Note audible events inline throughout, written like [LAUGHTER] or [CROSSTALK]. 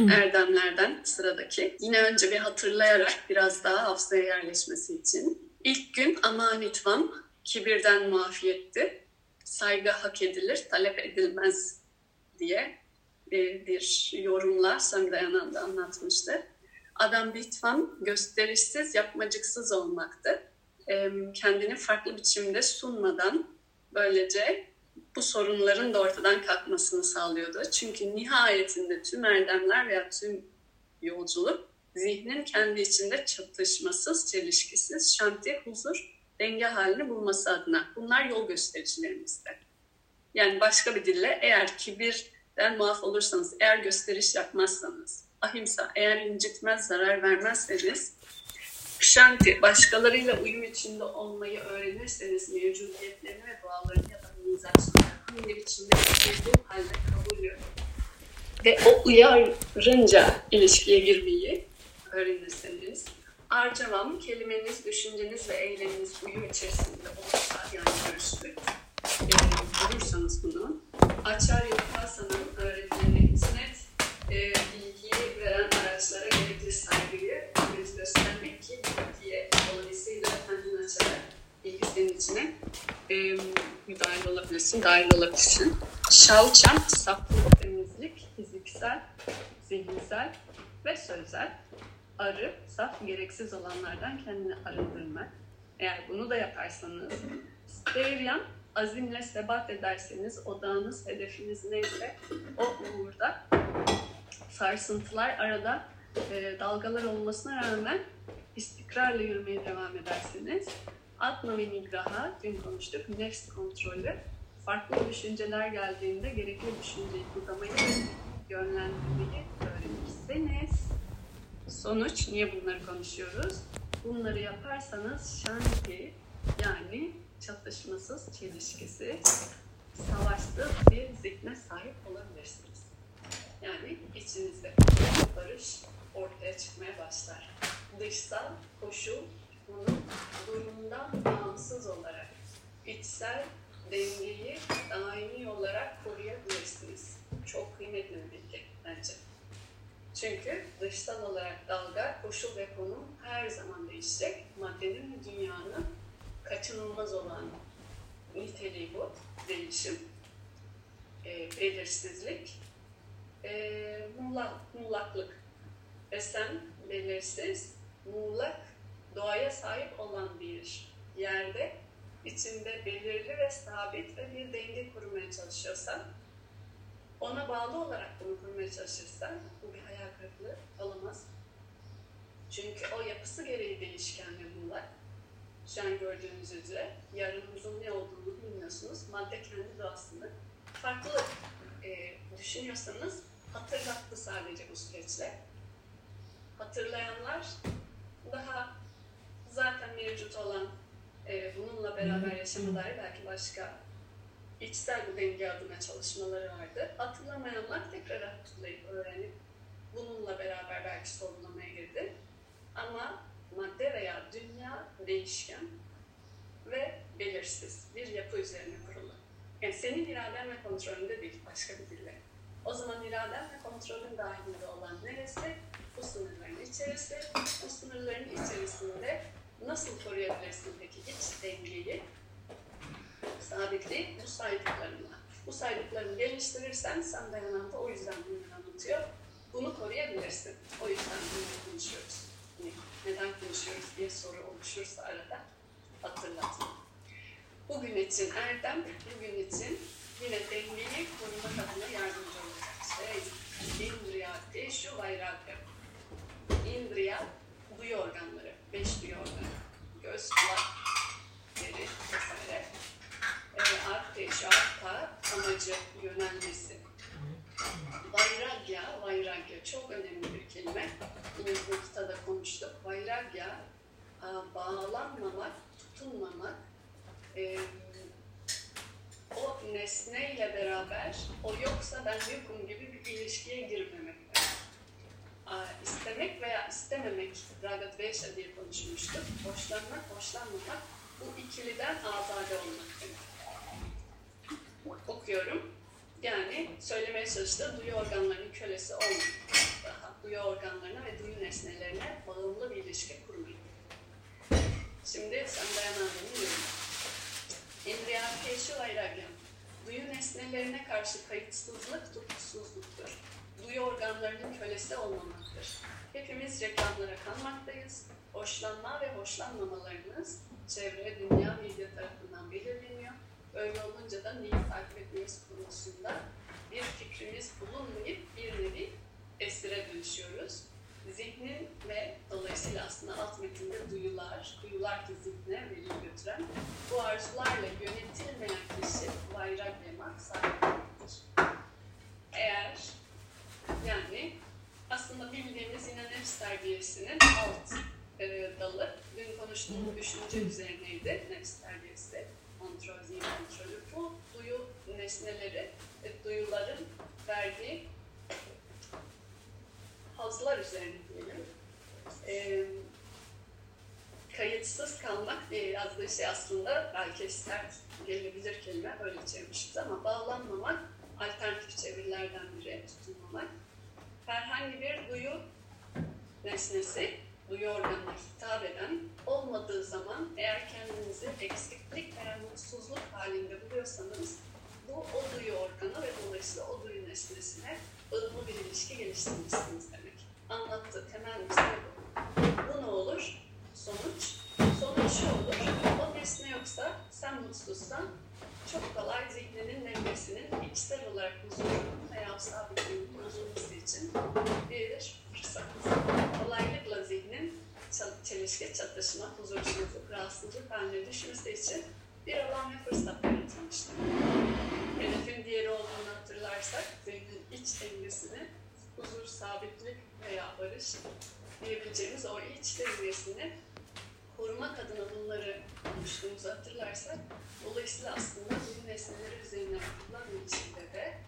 erdemlerden sıradaki. Yine önce bir hatırlayarak biraz daha hafızaya yerleşmesi için. İlk gün amanitvam, kibirden muafiyetti. Saygı hak edilir, talep edilmez diye e, bir yorumla Samdayananda anlatmıştı. Adam bitvam gösterişsiz, yapmacıksız olmaktı. Kendini farklı biçimde sunmadan böylece bu sorunların da ortadan kalkmasını sağlıyordu. Çünkü nihayetinde tüm erdemler veya tüm yolculuk zihnin kendi içinde çatışmasız, çelişkisiz, şanti, huzur, denge halini bulması adına. Bunlar yol göstericilerimizde. Yani başka bir dille eğer kibirden muaf olursanız, eğer gösteriş yapmazsanız, ahimsa, eğer incitmez, zarar vermezseniz, şanti, başkalarıyla uyum içinde olmayı öğrenirseniz mevcudiyetlerini ve doğalarını ya da mizaçlarını hangi biçimde istediğim halde kabulü ve o uyarınca ilişkiye girmeyi öğrenirseniz Arcavam kelimeniz, düşünceniz ve eyleminiz uyum içerisinde olursa yani görüşlük e, bulursanız bunu Acharya Upasa'nın öğretilerine hizmet e, bilgiyi veren araçlara gerekli saygıyı göstermek ki bilgiye dolayısıyla kendini açarak senin içine e, müdahil olabilirsin, dahil olabilirsin. Şavçam, saflık, temizlik, fiziksel, zihinsel ve sözel. Arı, saf, gereksiz olanlardan kendini arındırmak. Eğer bunu da yaparsanız, Steryan, azimle sebat ederseniz, odağınız, hedefiniz neyse o uğurda sarsıntılar arada e, dalgalar olmasına rağmen istikrarla yürümeye devam ederseniz Atma ve nigraha, dün konuştuk, nefs kontrolü, farklı düşünceler geldiğinde gerekli düşünceyi kutamayı yönlendirmeyi öğrenirseniz sonuç, niye bunları konuşuyoruz? Bunları yaparsanız şanti yani çatışmasız, çelişkisiz, savaşsız bir zihne sahip olabilirsiniz. Yani içinizde barış ortaya çıkmaya başlar. Dışsal koşul bunun durumundan bağımsız olarak içsel dengeyi daimi olarak koruyabilirsiniz. Çok kıymetli bir bilgi bence. Çünkü dışsal olarak dalga, koşul ve konum her zaman değişecek. Maddenin ve dünyanın kaçınılmaz olan niteliği bu, değişim, e, belirsizlik, e, muğlak, muğlaklık. Ve sen belirsiz, muğlak, doğaya sahip olan bir yerde içinde belirli ve sabit ve bir denge kurmaya çalışıyorsan, ona bağlı olarak bunu kurmaya çalışırsan bu bir hayal kırıklığı olamaz. Çünkü o yapısı gereği değişken ve muğlak. Şu an gördüğünüz üzere yarınımızın ne olduğunu bilmiyorsunuz. Madde kendi doğasını farklı e, düşünüyorsanız hatırlattı sadece bu süreçle. Hatırlayanlar daha zaten mevcut olan e, bununla beraber yaşama dair belki başka içsel bu denge adına çalışmaları vardı. Hatırlamayanlar tekrar hatırlayıp öğrenip bununla beraber belki sorgulamaya girdi. Ama madde veya dünya değişken ve belirsiz bir yapı üzerine kurulu. Yani senin iraden ve kontrolünde değil, başka bir dille. O zaman iraden ve kontrolün dahilinde olan neresi? Bu sınırların içerisi. Bu sınırların içerisinde nasıl koruyabilirsin peki iç dengeyi? Sabitliği bu saydıklarınla. Bu saydıklarını geliştirirsen sen dayananda o yüzden bunu anlatıyor. Bunu koruyabilirsin. O yüzden bunu konuşuyoruz. Neden konuşuyoruz diye soru oluşursa arada hatırlatma. Bugün için Erdem, bugün için yine dengeyi korumak adına yardımcı olacak. Şey, Indriya, Teşu, Vairagya. Indriya, duyu organları, beş duyu organı. Göz, kulak, deri vesaire. E, Arte, şarta, amacı, yönelmesi. Vairagya, Vairagya çok önemli bir kelime. Yine da konuştuk. Vairagya, bağlanmamak, tutunmamak, e, o nesneyle beraber o yoksa ben yokum gibi bir ilişkiye girmemek istemek veya istememek, Ragat Veşa diye konuşmuştuk. Hoşlanmak, hoşlanmamak, bu ikiliden azade olmak demek. Okuyorum. Yani söylemeye çalıştığı duyu organlarının kölesi olmak. Daha duyu organlarına ve duyu nesnelerine bağımlı bir ilişki kurmak. Şimdi sen dayananlarını yorumla. İndriya Keşi Vairagya karşı kayıtsızlık tutuksuzluktur. Duyu organlarının kölesi olmamaktır. Hepimiz reklamlara kanmaktayız. Hoşlanma ve hoşlanmamalarınız çevre, dünya, medya tarafından belirleniyor. Öyle olunca da neyi takip etmemiz konusunda bir fikrimiz bulunmayıp bir nevi esire dönüşüyoruz. Zihnin ve dolayısıyla aslında alt metinde duyular, duyular ki zihne veli götüren bu arzularla yönetilmeyen kişi vairagyama sahiptir. Eğer yani aslında bildiğimiz yine nefs terbiyesinin alt e, dalı, dün konuştuğumuz düşünce üzerineydi nefs terbiyesi, kontrol, zihin kontrolü. Bu duyu nesneleri, e, duyuların verdiği hazlar üzerine diyelim. E, kayıtsız kalmak diye yazdığı şey aslında belki sert gelebilir kelime öyle çevirmişiz ama bağlanmamak alternatif çevirilerden biri tutunmamak. Herhangi bir duyu nesnesi, duyu organına hitap eden olmadığı zaman eğer kendinizi eksiklik veya mutsuzluk halinde buluyorsanız bu o duyu organı ve dolayısıyla o duyu nesnesine ılımlı bir ilişki geliştirmişsiniz demek. Anlattığı temel mesele bu. Bu ne olur? Sonuç. Sonuç şu olur. O nesne yoksa, sen mutsuzsan çok kolay zihninin dengesinin içsel olarak huzurunun veya sabitliğinin bozulması için bir fırsat. Kolaylıkla zihnin çelişki, çatışma, huzursuzluk, rahatsızlık haline düşmesi için bir alan ve fırsat yaratılmıştır. Hedefin diğeri olduğunu hatırlarsak zihnin iç dengesini huzur, sabitlik veya barış diyebileceğimiz o iç dengesini korumak adına bunları konuştuğumuzu hatırlarsak dolayısıyla aslında bu nesneleri üzerine yapılan ilişkide de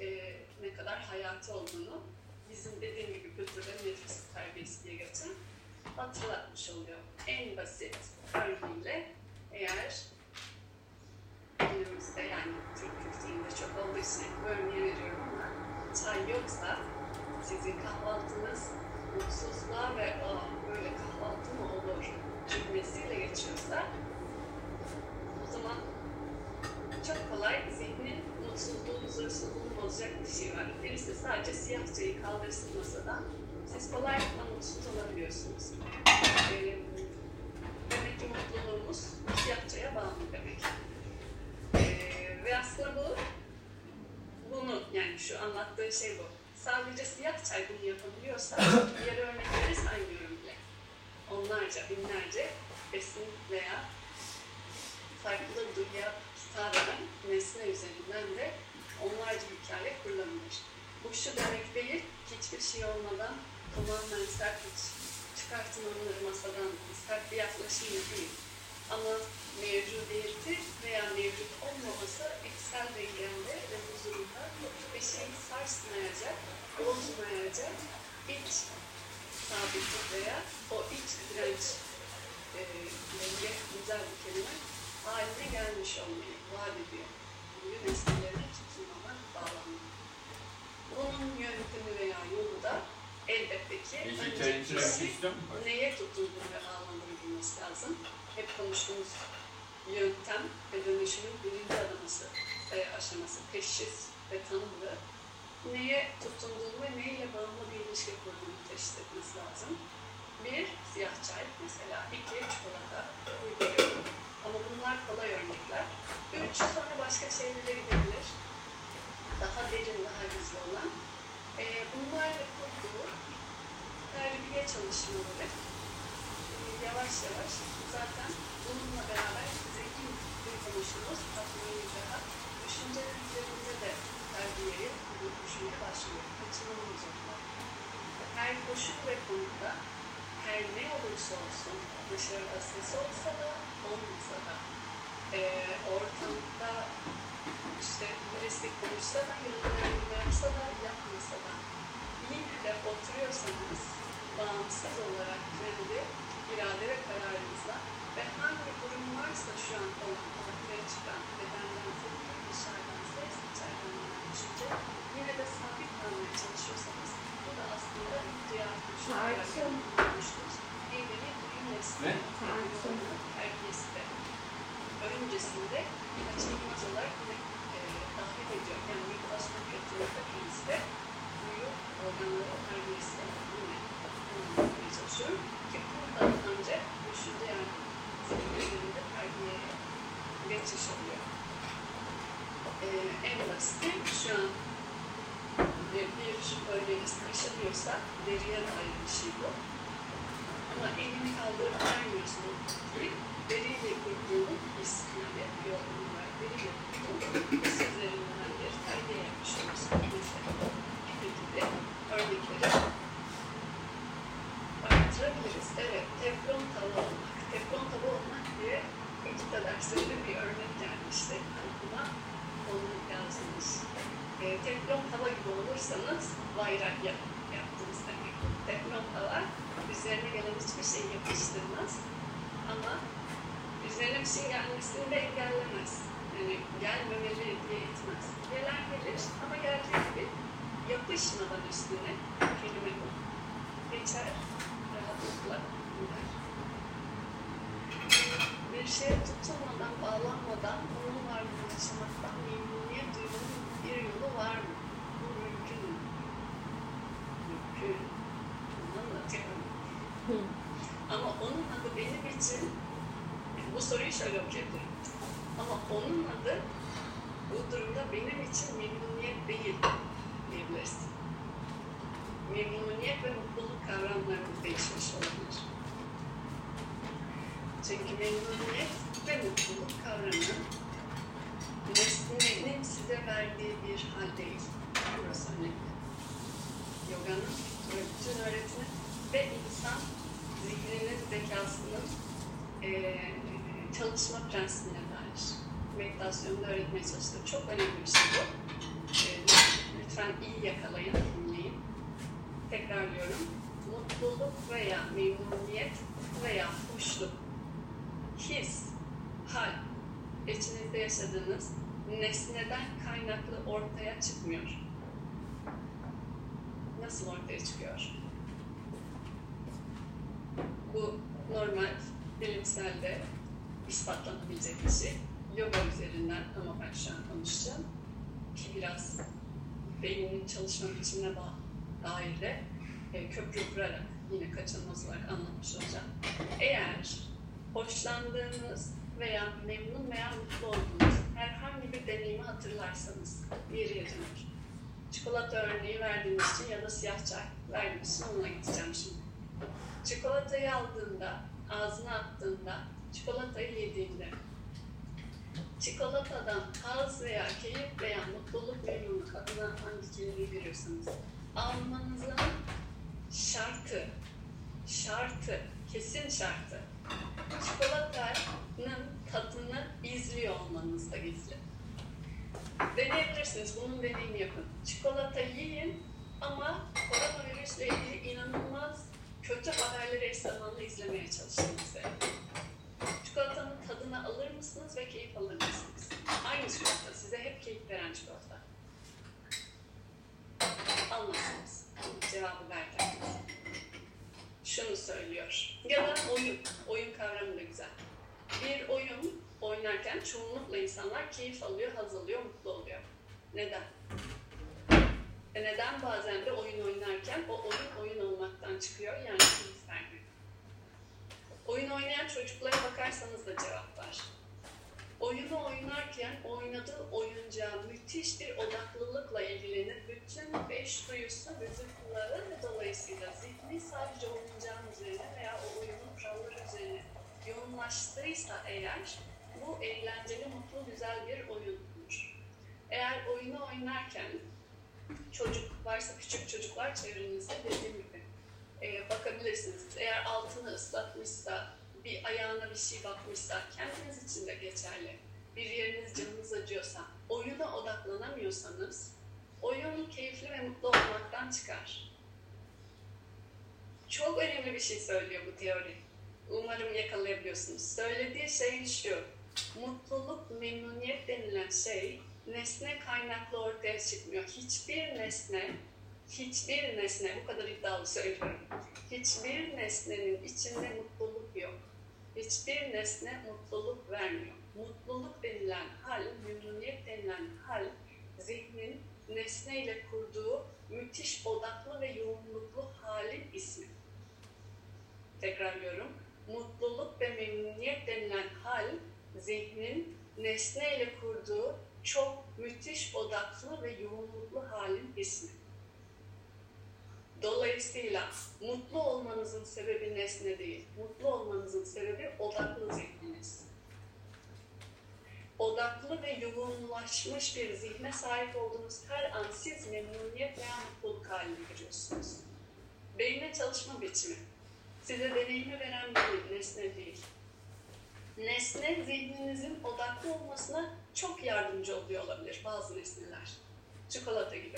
e, ne kadar hayati olduğunu bizim dediğim gibi kültürde nefis terbiyesi diye geçen hatırlatmış oluyor. En basit örneğiyle eğer günümüzde yani Türk kültüründe çok olduğu için örneği veriyorum ama çay yoksa sizin kahvaltınız mutsuzluğa ve Aa, böyle kahvaltı mı olur cümlesiyle geçiyorsa o zaman çok kolay zihnin mutsuzluğu, huzursuzluğu bozacak bir şey var. Birisi sadece siyah çayı kaldırsın masadan siz kolaylıkla mutsuz olabiliyorsunuz. Ee, demek ki mutluluğumuz siyah çaya bağlı demek. Ee, ve aslında bu bunu yani şu anlattığı şey bu. Sadece siyah çay bunu yapabiliyorsa diğer [LAUGHS] örnekleri saymıyorum bile. Onlarca, binlerce besin veya farklı duyuya hitap eden nesne üzerinden de onlarca hikaye kurulabilir. Bu şu demek değil, hiçbir şey olmadan tamamen sert çıkartın onları masadan sert bir yaklaşımla değil. Ama mevcudiyeti veya mevcut olmaması içsel dengende ve huzurunda bir şeyi sarsmayacak, bozmayacak iç sabitlik veya o iç direnç e, denge güzel bir kelime haline gelmiş olmayı vaat ediyor. Bugün nesnelerine tutunmamak, bağlanmak. Bunun yöntemi veya yolu da elbette ki önce kişi neye tutulduğunu ve bağlandığını bilmesi lazım. Hep konuştuğumuz yöntem ve dönüşümün birinci adıması e, aşaması teşhis ve tanımlı. Neye tutunduğunu ve neyle bağımlı bir ilişki kurduğunu teşhis etmesi lazım. Bir, siyah çay mesela. iki çikolata. Uyguluyorum. Ama bunlar kolay örnekler. Üç, sonra başka şeylere gidebilir. Daha derin, daha gizli olan. E, bunlarla kurduğu terbiye çalışmaları yavaş yavaş zaten bununla beraber zengin bir konuştuğumuz tatmin daha düşünceler üzerinde de terbiyeyi düşünmeye başlıyor. Kaçınılmaz onlar. Her koşul ve konuda her ne olursa olsun, dışarıda ses olsa da, olmasa da, e, ortamda işte birisi konuşsa da, yapsa da, yapmasa da, yine de oturuyorsanız, bağımsız olarak kendi irade ve kararınızla ve hangi durum varsa şu an olan ortaya çıkan bedenden tepki, dışarıdan ses, içeriden düşünce, yine de sabit kalmaya çalışıyorsanız, bu da aslında ihtiyar konuştuğumuz bir nevi duyum nesli, terbiyesi de öncesinde kaçınılmaz olarak yine e, davet ediyor. Yani meditasyon ettiğimizde kendisi duyu organları terbiyesi yine çalışıyorum. Ki buradan önce düşünce yani zihinlerinde terbiyeye geçiş oluyor. Ee, en şu an bir, bir bölgeniz taşınıyorsa deriye dair bir şey bu. Ama elini kaldırıp vermiyorsun deriyle kurduğunu his yani yolunu var. Deriyle kurduğunu his üzerinden terbiye örnekleri arttırabiliriz. Evet, teflon tava olmak. Teflon tava olmak diye derslerinde bir örnek gelmişti. Aklıma onu yazdınız. E, teflon tava gibi olursanız bayrak yap, yaptınız demek. Teflon tava üzerine gelen hiçbir şey yapıştırmaz. Ama üzerine bir şey gelmesini de engellemez. Yani gelmemeli diye etmez. Gelen gelir ama geldiği gibi yapışmadan üstüne kelime bu. Geçer, rahatlıkla gider. Bir şeye tutulmadan, bağlanmadan onun varlığını yaşamaktan memnuniyet duymanın bir yolu var mı? Bu mümkün mü? Mümkün. Anlatıyorum. Ama onun adı benim için, bu soruyu şöyle okuyabilirim. Ama onun adı bu durumda benim için memnuniyet değil diyebilirsin. Memnuniyet ve mutluluk kavramlarımız değişmiş olabilir. Çünkü memnuniyet ve mutluluk kavramı nesnenin size verdiği bir hal değil. Burası önemli. Yoga'nın ve bütün öğretimi ve insan zihninin, zekasının eee çalışma prensibine dair meditasyonda öğretmeye çalıştığı çok önemli bir şey bu. Eee, lütfen iyi yakalayın, dinleyin. Tekrarlıyorum. Mutluluk veya memnuniyet veya hoşluk, his, hal, içinizde yaşadığınız nesneden kaynaklı ortaya çıkmıyor. Nasıl ortaya çıkıyor? Bu normal, bilimselde ispatlanabilecek bir şey. Yoga üzerinden ama ben şu an konuşacağım. Ki biraz beynin çalışma biçimine dair de e, köprü kurarak yine kaçınılmaz olarak anlatmış olacağım. Eğer hoşlandığınız veya memnun veya mutlu olduğunuz herhangi bir deneyimi hatırlarsanız geriye dönür. Çikolata örneği verdiğimiz için ya da siyah çay verdiğimiz için onunla gideceğim şimdi. Çikolatayı aldığında, ağzına attığında, çikolatayı yediğinde çikolatadan haz veya keyif veya mutluluk memnunluk adına hangi kelimeyi veriyorsanız almanızın şartı, şartı, kesin şartı çikolatanın tadını izliyor olmanızda gizli. Deneyebilirsiniz, bunun deneyini yapın. Çikolata yiyin ama koronavirüsle ilgili inanılmaz kötü haberleri eş zamanlı izlemeye çalışın size. Çikolatanın tadını alır mısınız ve keyif alır mısınız? Aynı çikolata, size hep keyif veren çikolata. Almazsınız cevabı verken. Şunu söylüyor. Ya da oyun. Oyun kavramı da güzel. Bir oyun oynarken çoğunlukla insanlar keyif alıyor, haz alıyor, mutlu oluyor. Neden? E neden bazen de oyun oynarken o oyun oyun olmaktan çıkıyor yani keyif vermiyor. Oyun oynayan çocuklara bakarsanız da cevap var. Oyunu oynarken oynadığı oyuncağa müthiş bir odaklılıkla ilgilenir. Bütün beş duyusu, bütün kulları ve dolayısıyla zihni sadece oyuncağın üzerine veya o oyunun kuralları üzerine yoğunlaştıysa eğer bu eğlenceli, mutlu, güzel bir oyundur. Eğer oyunu oynarken çocuk varsa küçük çocuklar çevrenizde dediğim gibi e, bakabilirsiniz. Eğer altını ıslatmışsa, bir ayağına bir şey bakmışsa, kendiniz için de geçerli. Bir yeriniz canınız acıyorsa, oyuna odaklanamıyorsanız, oyun keyifli ve mutlu olmaktan çıkar. Çok önemli bir şey söylüyor bu teori. Umarım yakalayabiliyorsunuz. Söylediği şey şu, mutluluk, memnuniyet denilen şey, nesne kaynaklı ortaya çıkmıyor. Hiçbir nesne, hiçbir nesne, bu kadar iddialı söylüyorum, hiçbir nesnenin içinde mutluluk yok. Hiçbir nesne mutluluk vermiyor. Mutluluk denilen hal, memnuniyet denilen hal, zihnin nesneyle kurduğu müthiş odaklı ve yoğunluklu halin ismi. Tekrarlıyorum. Mutluluk ve memnuniyet denilen hal, zihnin nesneyle kurduğu çok müthiş odaklı ve yoğunluklu halin ismi. Dolayısıyla mutlu olmanızın sebebi nesne değil, mutlu olmanızın sebebi odaklı zihniniz. Odaklı ve yoğunlaşmış bir zihne sahip olduğunuz her an siz memnuniyet veya mutluluk haline giriyorsunuz. Beyne çalışma biçimi. Size deneyimi veren bir nesne değil. Nesne zihninizin odaklı olmasına çok yardımcı oluyor olabilir bazı nesneler. Çikolata gibi.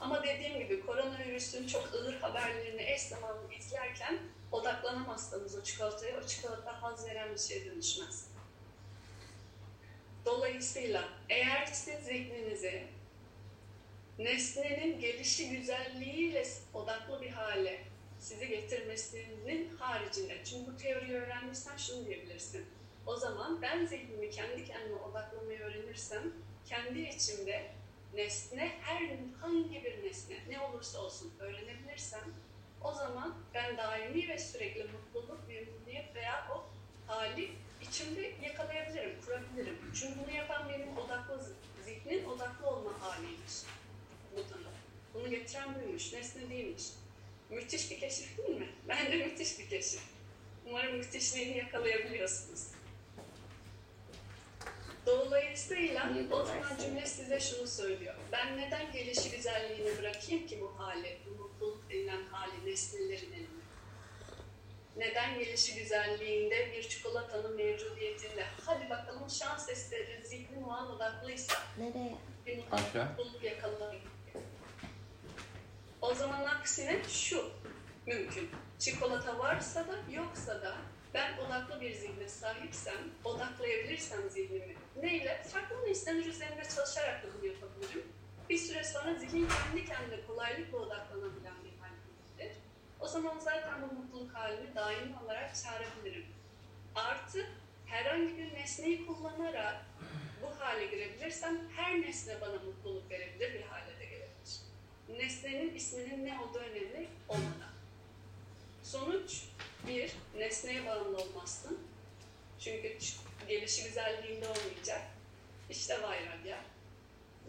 Ama dediğim gibi koronavirüsün çok ılır haberlerini eş zamanlı izlerken odaklanamazsanız o çikolataya, o çikolata haz veren bir şeye dönüşmez. Dolayısıyla eğer siz zihninizi nesnenin gelişi güzelliğiyle odaklı bir hale sizi getirmesinin haricinde, çünkü bu teoriyi öğrenmişsen şunu diyebilirsin. O zaman ben zihnimi kendi kendime odaklamayı öğrenirsem, kendi içimde nesne, her hangi bir nesne, ne olursa olsun öğrenebilirsem, o zaman ben daimi ve sürekli mutluluk, memnuniyet veya o hali içimde yakalayabilirim, kurabilirim. Çünkü bunu yapan benim odaklı zihnin odaklı olma haliymiş. Tanım. Bunu getiren buymuş, nesne değilmiş. Müthiş bir keşif değil mi? Bence müthiş bir keşif. Umarım müthişliğini yakalayabiliyorsunuz. Dolayısıyla o zaman cümle size şunu söylüyor. Ben neden gelişi güzelliğini bırakayım ki bu hali, bu mutluluk denilen hali nesnelerin elinde? Neden gelişi güzelliğinde bir çikolatanın mevcudiyetinde? Hadi bakalım şans eseri zihnim o an odaklıysa. Nereye? Bir Aşağı. mutluluk yakalayayım. O zaman aksine şu mümkün. Çikolata varsa da yoksa da ben odaklı bir zihne sahipsem, odaklayabilirsem zihnimi neyle? Farklı nesneler üzerinde çalışarak da bunu yapabilirim. Bir süre sonra zihin kendi kendine kolaylıkla odaklanabilen bir hal gelir. O zaman zaten bu mutluluk halini daimi olarak çağırabilirim. Artı herhangi bir nesneyi kullanarak bu hale girebilirsem her nesne bana mutluluk verebilir bir hale de gelebilir. Nesnenin isminin ne olduğu önemli olmadan. Sonuç bir, nesneye bağımlı olmazsın. Çünkü gelişi güzelliğinde olmayacak. İşte vayragya.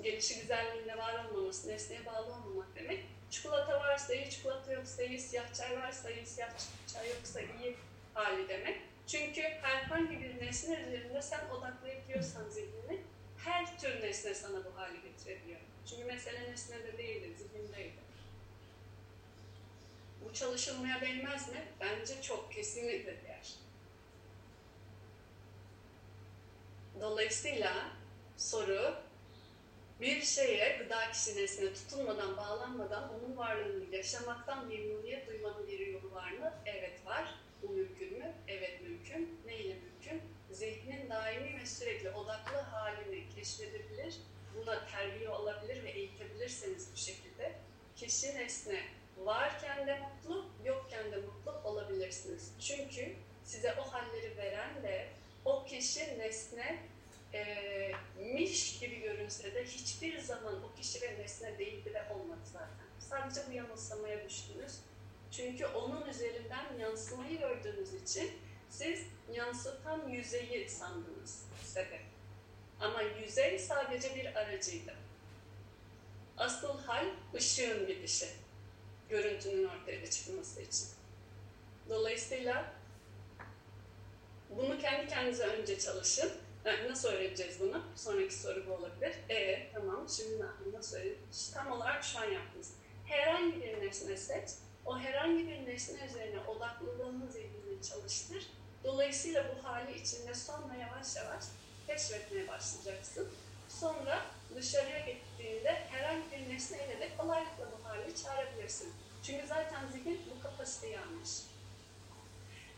Gelişi güzelliğinde var olmaması, nesneye bağlı olmamak demek. Çikolata varsa iyi, çikolata yoksa iyi, siyah çay varsa iyi, siyah çay yoksa iyi hali demek. Çünkü herhangi bir nesne üzerinde sen odaklayabiliyorsan zihnini, her tür nesne sana bu hali getirebiliyor. Çünkü mesele nesnede değildir, zihindeydi. Bu çalışılmaya değmez mi? Bence çok kesinlikle değer. Dolayısıyla soru bir şeye gıda kişi nesne tutunmadan, bağlanmadan onun varlığını yaşamaktan memnuniyet duymanın bir yolu var mı? Evet var. Bu mümkün mü? Evet mümkün. Ne ile mümkün? Zihnin daimi ve sürekli odaklı halini keşfedebilir, buna terbiye olabilir ve eğitebilirseniz bu şekilde kişi nesne varken de mutlu, yokken de mutlu olabilirsiniz. Çünkü size o halleri veren de o kişi nesne e, miş gibi görünse de hiçbir zaman o kişi ve nesne değildi ve olmadı zaten. Sadece bu yanılsamaya düştünüz. Çünkü onun üzerinden yansımayı gördüğünüz için siz yansıtan yüzeyi sandınız sebep. Ama yüzey sadece bir aracıydı. Asıl hal ışığın gidişi görüntünün ortaya çıkması için. Dolayısıyla bunu kendi kendinize önce çalışın. Nasıl öğreneceğiz bunu? Sonraki soru bu olabilir. E tamam şimdi nasıl öğreneceğiz? Tam olarak şu an yaptınız. Herhangi bir nesne seç. O herhangi bir nesne üzerine odaklılığını zihnini çalıştır. Dolayısıyla bu hali içinde sonra yavaş yavaş keşfetmeye başlayacaksın. Sonra dışarıya gittiğinde herhangi bir nesneyle de kolaylıkla bu hali çağırabilirsin. Çünkü zaten zihin bu kapasiteyi almış.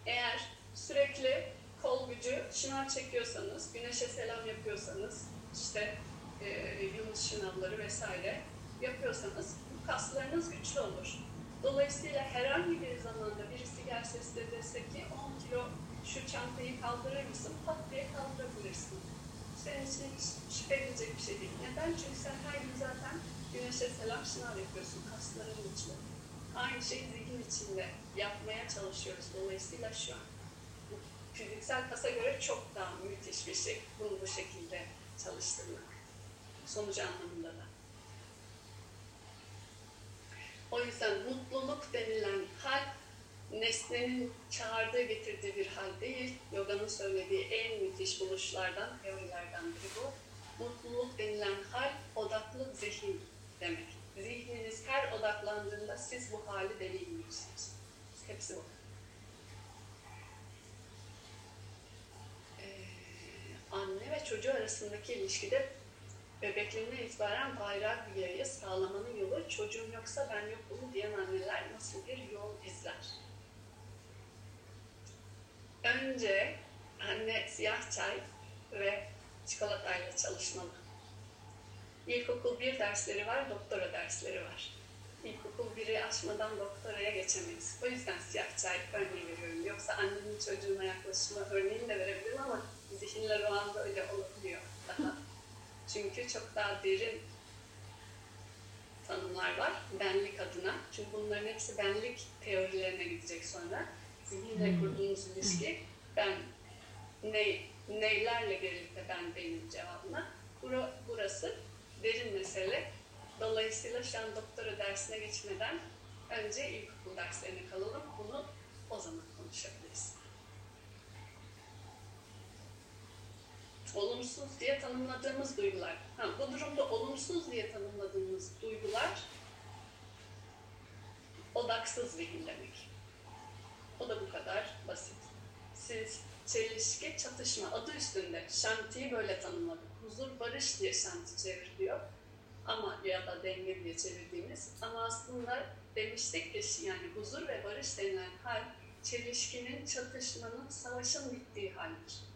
Eğer sürekli kol gücü şınav çekiyorsanız, güneşe selam yapıyorsanız, işte e, yıldız şınavları vesaire yapıyorsanız bu kaslarınız güçlü olur. Dolayısıyla herhangi bir zamanda birisi gelse size dese ki 10 kilo şu çantayı kaldırır mısın? Pat diye kaldırabilirsin. senin için hiç şüphe edilecek bir şey değil. Neden? Çünkü sen her gün zaten güneşe selam şınav yapıyorsun kasların içinde. Aynı şeyi zihin içinde yapmaya çalışıyoruz. Dolayısıyla şu an fiziksel kasa göre çok daha müthiş bir şey bunu bu şekilde çalıştırmak. Sonuç anlamında da. O yüzden mutluluk denilen hal nesnenin çağırdığı getirdiği bir hal değil. Yoga'nın söylediği en müthiş buluşlardan, teorilerden biri bu. Mutluluk denilen hal odaklı zihin demek. Zihniniz her odaklandığında siz bu hali deneyimliyorsunuz. Hepsi bu. Anne ve çocuğu arasındaki ilişkide bebekliğinden itibaren bayrak bir sağlamanın yolu çocuğum yoksa ben yokum diyen anneler nasıl bir yol izler? Önce anne siyah çay ve çikolatayla çalışmalı. İlkokul bir dersleri var, doktora dersleri var. İlkokul biri aşmadan doktoraya geçemeyiz. O yüzden siyah çay örneği veriyorum. Yoksa annenin çocuğuna yaklaşımı örneğini de verebilirim ama zihinler o anda öyle olabiliyor daha. [LAUGHS] Çünkü çok daha derin tanımlar var benlik adına. Çünkü bunların hepsi benlik teorilerine gidecek sonra. Zihinle kurduğunuz ilişki ben ne, neylerle birlikte ben benim cevabına. Burası derin mesele. Dolayısıyla şu an doktora dersine geçmeden önce ilkokul derslerine kalalım. Bunu o zaman konuşabiliriz. Olumsuz diye tanımladığımız duygular. Ha, bu durumda olumsuz diye tanımladığımız duygular odaksız zihin demek. O da bu kadar basit. Siz çelişki, çatışma adı üstünde şantiyi böyle tanımladık. Huzur, barış diye şanti çevriliyor. Ama ya da denge diye çevirdiğimiz. Ama aslında demiştik ki yani huzur ve barış denilen hal çelişkinin, çatışmanın, savaşın bittiği haldir.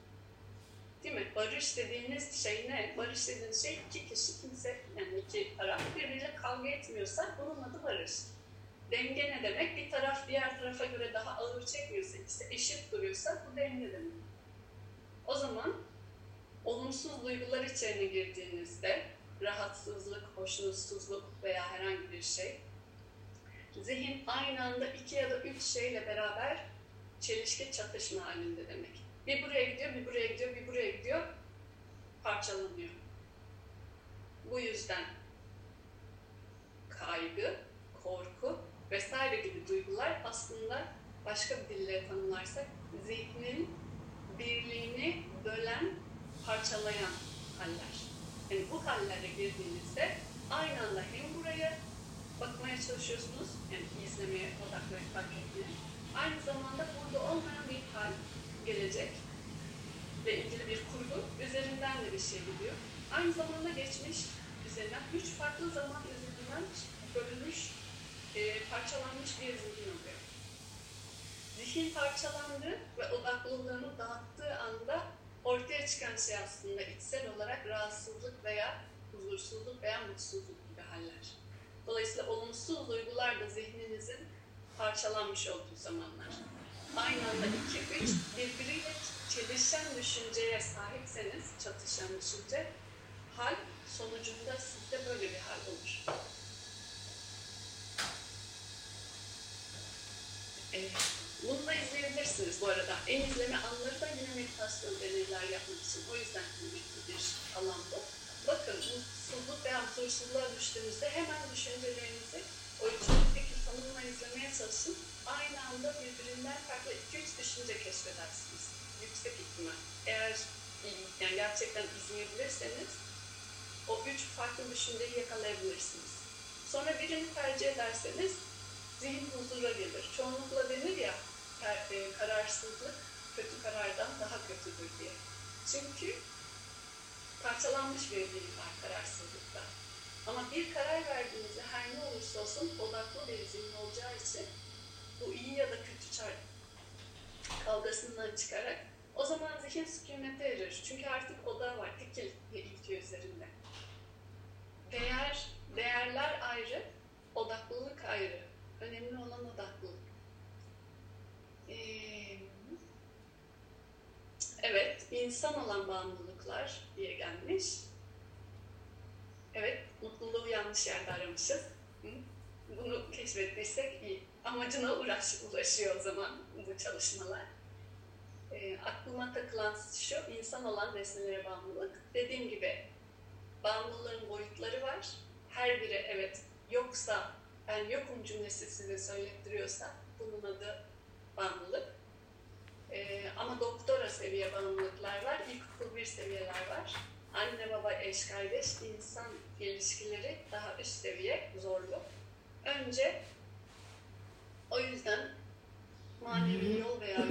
Değil mi? Barış dediğiniz şey ne? Barış dediğiniz şey iki kişi kimse yani iki taraf birbiriyle kavga etmiyorsa bunun adı barış. Denge ne demek? Bir taraf diğer tarafa göre daha ağır çekmiyorsa, ikisi eşit duruyorsa bu denge demek. O zaman olumsuz duygular içine girdiğinizde rahatsızlık, hoşnutsuzluk veya herhangi bir şey zihin aynı anda iki ya da üç şeyle beraber çelişki çatışma halinde demek. Bir buraya gidiyor, bir buraya gidiyor, bir buraya gidiyor, parçalanıyor. Bu yüzden kaygı, korku vesaire gibi duygular aslında başka bir dille tanımlarsak zihnin birliğini bölen, parçalayan haller. Yani bu hallere girdiğinizde aynı anda hem buraya bakmaya çalışıyorsunuz, yani izlemeye, odaklanıp fark etmeye, aynı zamanda burada olmayan bir hal gelecek ve ilgili bir kurgu üzerinden de bir şey gidiyor. Aynı zamanda geçmiş üzerinden, üç farklı zaman üzerinden bölünmüş e, parçalanmış bir zihin oluyor. Zihin parçalandı ve odaklılığını dağıttığı anda ortaya çıkan şey aslında içsel olarak rahatsızlık veya huzursuzluk veya mutsuzluk gibi haller. Dolayısıyla olumsuz duygular da zihninizin parçalanmış olduğu zamanlar. Aynı anda iki, üç birbiriyle çelişen düşünceye sahipseniz, çatışan düşünce, hal sonucunda sizde böyle bir hal olur. E, bunu da izleyebilirsiniz bu arada. En izleme anları da yine meditasyon deneyler yapmak için. O yüzden kıymetli bir alan bu. Bakın mutsuzluk veya huzursuzluğa düştüğünüzde hemen düşüncelerinizi o üçüncüdeki tanımla izlemeye çalışın. Aynı anda birbirinden farklı iki üç düşünce keşfedersiniz. Yüksek ihtimal. Eğer yani gerçekten izleyebilirseniz o üç farklı düşünceyi yakalayabilirsiniz. Sonra birini tercih ederseniz zihin huzura gelir. Çoğunlukla denir ya e, kararsızlık kötü karardan daha kötüdür diye. Çünkü parçalanmış bir zihin var kararsızlıkta. Ama bir karar verdiğinizde her ne olursa olsun odaklı bir zihin olacağı için bu iyi ya da kötü çar kavgasından çıkarak o zaman zihin sükunete erir. Çünkü artık oda var, tekil ve ilki üzerinde. Değer, değerler ayrı, odaklılık ayrı. Önemli olan odaklılık. Ee, evet, insan olan bağımlılıklar diye gelmiş. Evet, mutluluğu yanlış yerde aramışız. Bunu keşfettiysek iyi. Amacına uğraş, ulaşıyor o zaman bu çalışmalar. E, aklıma takılan şu, insan olan nesnelere bağımlılık. Dediğim gibi bağımlılığın boyutları var. Her biri evet yoksa ben yokum cümlesi size söylettiriyorsa bunun adı bağımlılık. Ee, ama doktora seviye bağımlılıklar var, ilkokul bir seviyeler var. Anne, baba, eş, kardeş, insan ilişkileri daha üst seviye, zorlu. Önce o yüzden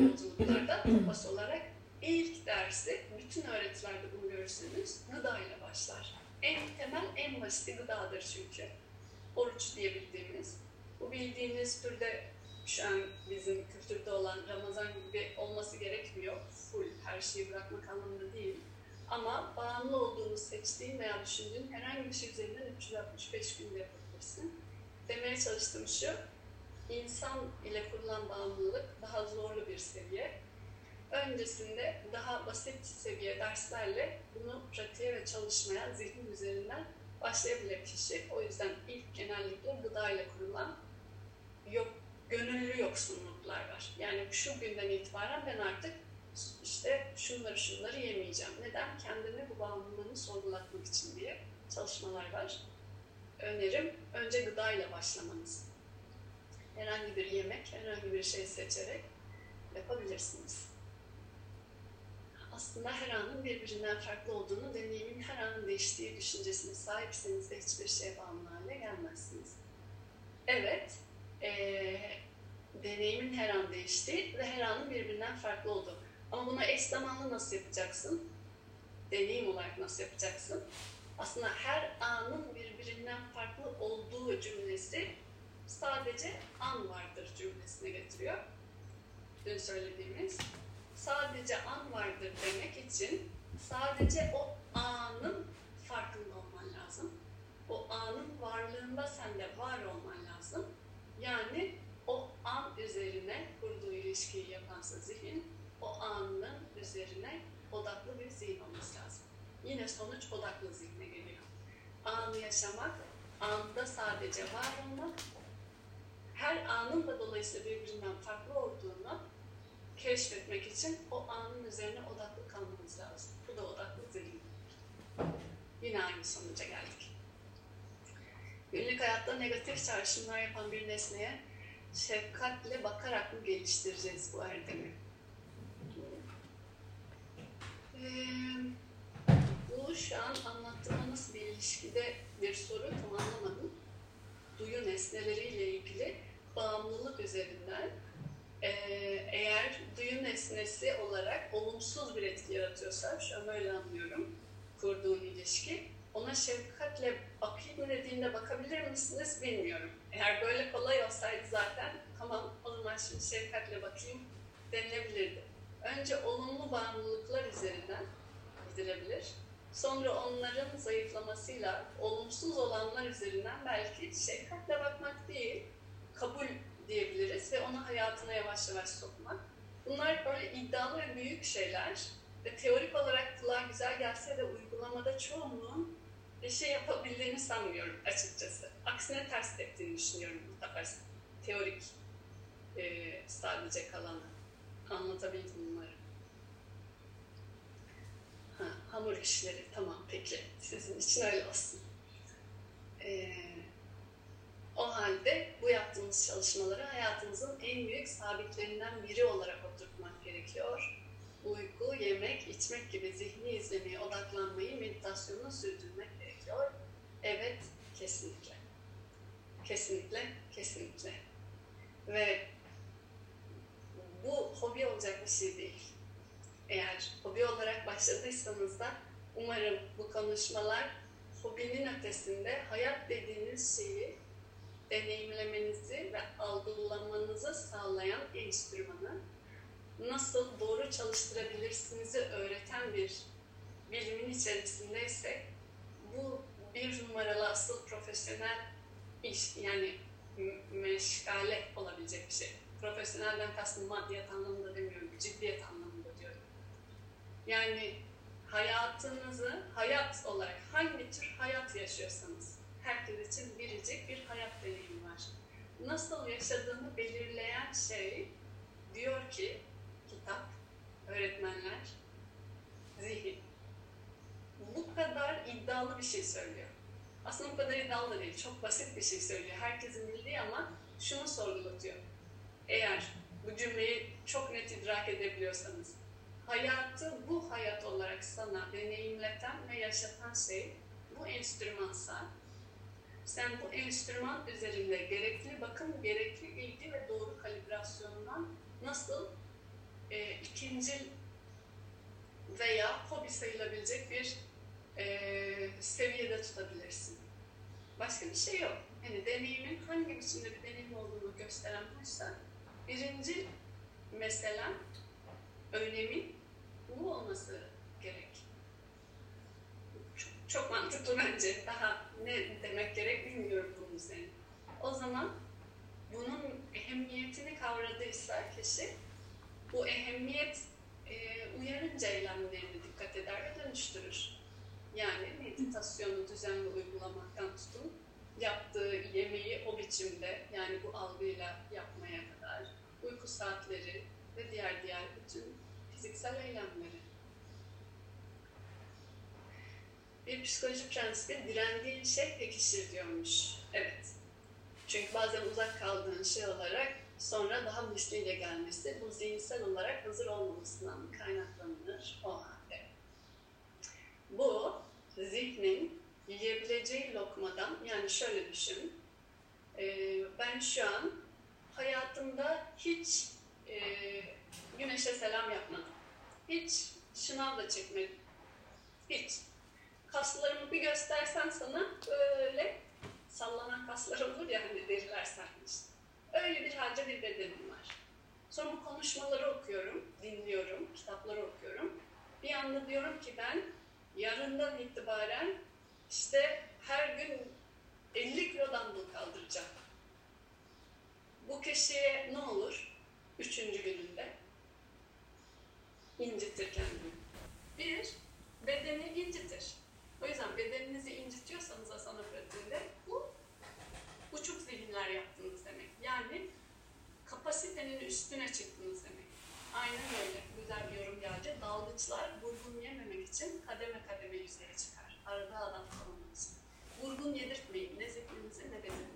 yolculuklarda kompas olarak ilk dersi, bütün öğretilerde bunu görürseniz gıda ile başlar. En temel, en basit gıdadır çünkü. Oruç diyebildiğimiz. Bu bildiğiniz türde şu an bizim kültürde olan Ramazan gibi olması gerekmiyor. Full her şeyi bırakmak anlamında değil. Ama bağımlı olduğunu seçtiğin veya düşündüğün herhangi bir şey üzerinden 365 günde yapabilirsin. Demeye çalıştığım şu, insan ile kurulan bağımlılık daha zorlu bir seviye. Öncesinde daha basit seviye derslerle bunu pratiğe ve çalışmaya zihnin üzerinden başlayabilir kişi. O yüzden ilk genellikle gıda ile kurulan yok, gönüllü yoksunluklar var. Yani şu günden itibaren ben artık işte şunları şunları yemeyeceğim. Neden? Kendimi bu bağımlılığını sorgulatmak için diye çalışmalar var. Önerim önce gıda ile başlamanız. Herhangi bir yemek, herhangi bir şey seçerek yapabilirsiniz. Aslında her anın birbirinden farklı olduğunu, deneyimin her anın değiştiği düşüncesine sahipseniz de hiçbir şeye bağımlı hale gelmezsiniz. Evet, ee, deneyimin her an değiştiği ve her anın birbirinden farklı olduğu. Ama bunu eş zamanlı nasıl yapacaksın? Deneyim olarak nasıl yapacaksın? Aslında her anın birbirinden farklı olduğu cümlesi sadece an vardır cümlesine getiriyor. Dün söylediğimiz. Sadece an vardır demek için sadece o anın farkında olman lazım. O anın varlığında sen de var olman lazım. Yani o an üzerine kurduğu ilişkiyi yapansa zihin, o anın üzerine odaklı bir zihin olması lazım. Yine sonuç odaklı zihne geliyor. Anı yaşamak, anda sadece var olmak, her anın da dolayısıyla birbirinden farklı olduğunu keşfetmek için o anın üzerine odaklı kalmamız lazım. Bu da odaklı zihin. Yine aynı sonuca geldik. Günlük hayatta negatif çağrışımlar yapan bir nesneye şefkatle bakarak mı geliştireceğiz bu erdemi? Ee, bu şu an anlattığıma nasıl bir ilişkide bir soru tam anlamadım. Duyu nesneleriyle ilgili bağımlılık üzerinden ee, eğer duyu nesnesi olarak olumsuz bir etki yaratıyorsa, şu an öyle anlıyorum kurduğun ilişki, ona şefkatle bakayım mı dediğinde bakabilir misiniz bilmiyorum. Eğer böyle kolay olsaydı zaten tamam o zaman şimdi şefkatle bakayım denilebilirdi. Önce olumlu bağımlılıklar üzerinden gidilebilir. Sonra onların zayıflamasıyla olumsuz olanlar üzerinden belki şefkatle bakmak değil, kabul diyebiliriz ve onu hayatına yavaş yavaş sokmak. Bunlar böyle iddialı ve büyük şeyler ve teorik olarak kulağa güzel gelse de uygulamada çoğunluğun bir şey yapabildiğini sanmıyorum açıkçası. Aksine ters ettiğini düşünüyorum bu sefer teorik e, sadece kalanı. Anlatabildim umarım. Ha, hamur işleri tamam peki sizin için öyle olsun. Ee, o halde bu yaptığımız çalışmaları hayatımızın en büyük sabitlerinden biri olarak oturtmak gerekiyor. Uyku, yemek, içmek gibi zihni izlemeye odaklanmayı meditasyonla sürdürmek gerekiyor. Evet, kesinlikle. Kesinlikle, kesinlikle. Ve bu hobi olacak bir şey değil. Eğer hobi olarak başladıysanız da umarım bu konuşmalar hobinin ötesinde hayat dediğiniz şeyi deneyimlemenizi ve algılamanızı sağlayan enstrümanı nasıl doğru çalıştırabilirsinizi öğreten bir bilimin içerisindeyse bu bir numaralı asıl profesyonel iş yani meşgale olabilecek bir şey. Profesyonelden kastım maddiyat anlamında demiyorum, ciddiyet anlamında diyorum. Yani hayatınızı hayat olarak hangi tür hayat yaşıyorsanız herkes için biricik bir hayat deneyimi var. Nasıl yaşadığını belirleyen şey diyor ki kitap, öğretmenler, zihin. Bu kadar iddialı bir şey söylüyor. Aslında bu kadar iddialı da değil, çok basit bir şey söylüyor. Herkesin bildiği ama şunu sorgulatıyor. Eğer bu cümleyi çok net idrak edebiliyorsanız, hayatı bu hayat olarak sana deneyimleten ve yaşatan şey bu enstrümansa, sen bu enstrüman üzerinde gerekli bakım, gerekli ilgi ve doğru kalibrasyondan nasıl e, ikinci veya hobi sayılabilecek bir e, seviyede tutabilirsin. Başka bir şey yok. Yani deneyimin hangi biçimde bir deneyim olduğunu gösteren buysa birinci mesela önemin bu olması. Çok, mantıklı bence. Daha ne demek gerek bilmiyorum bunun senin. O zaman bunun ehemmiyetini kavradıysa kişi bu ehemmiyet e, uyarınca eylemlerine dikkat eder ve dönüştürür. Yani meditasyonu düzenli uygulamaktan tutun, yaptığı yemeği o biçimde yani bu algıyla yapmaya kadar, uyku saatleri ve diğer diğer bütün fiziksel eylemleri. Bir psikolojik prensibi direndiğin şey pekişir diyormuş. Evet. Çünkü bazen uzak kaldığın şey olarak sonra daha misliyle gelmesi bu zihinsel olarak hazır olmamasından kaynaklanır o halde. Bu zihnin yiyebileceği lokmadan yani şöyle düşün. ben şu an hayatımda hiç e, güneşe selam yapmadım. Hiç şınav da çekmedim. Hiç. Kaslarımı bir göstersen sana böyle sallanan kaslar olur ya hani deriler sarmış. Öyle bir halde bir bedenim var. Sonra bu konuşmaları okuyorum, dinliyorum, kitapları okuyorum. Bir anda diyorum ki ben yarından itibaren işte her gün 50 kilo dumbbell kaldıracağım. Bu kişiye ne olur? Üçüncü gününde incitir kendini. Bir, bedeni incitir. O yüzden bedeninizi incitiyorsanız asana pratiğinde bu uçuk zihinler yaptınız demek. Yani kapasitenin üstüne çıktınız demek. Aynen öyle. Güzel bir yorum geldi. Dalgıçlar vurgun yememek için kademe kademe yüzeye çıkar. Arada kalmak için. Vurgun yedirtmeyin. Ne zihninize ne bedeninize.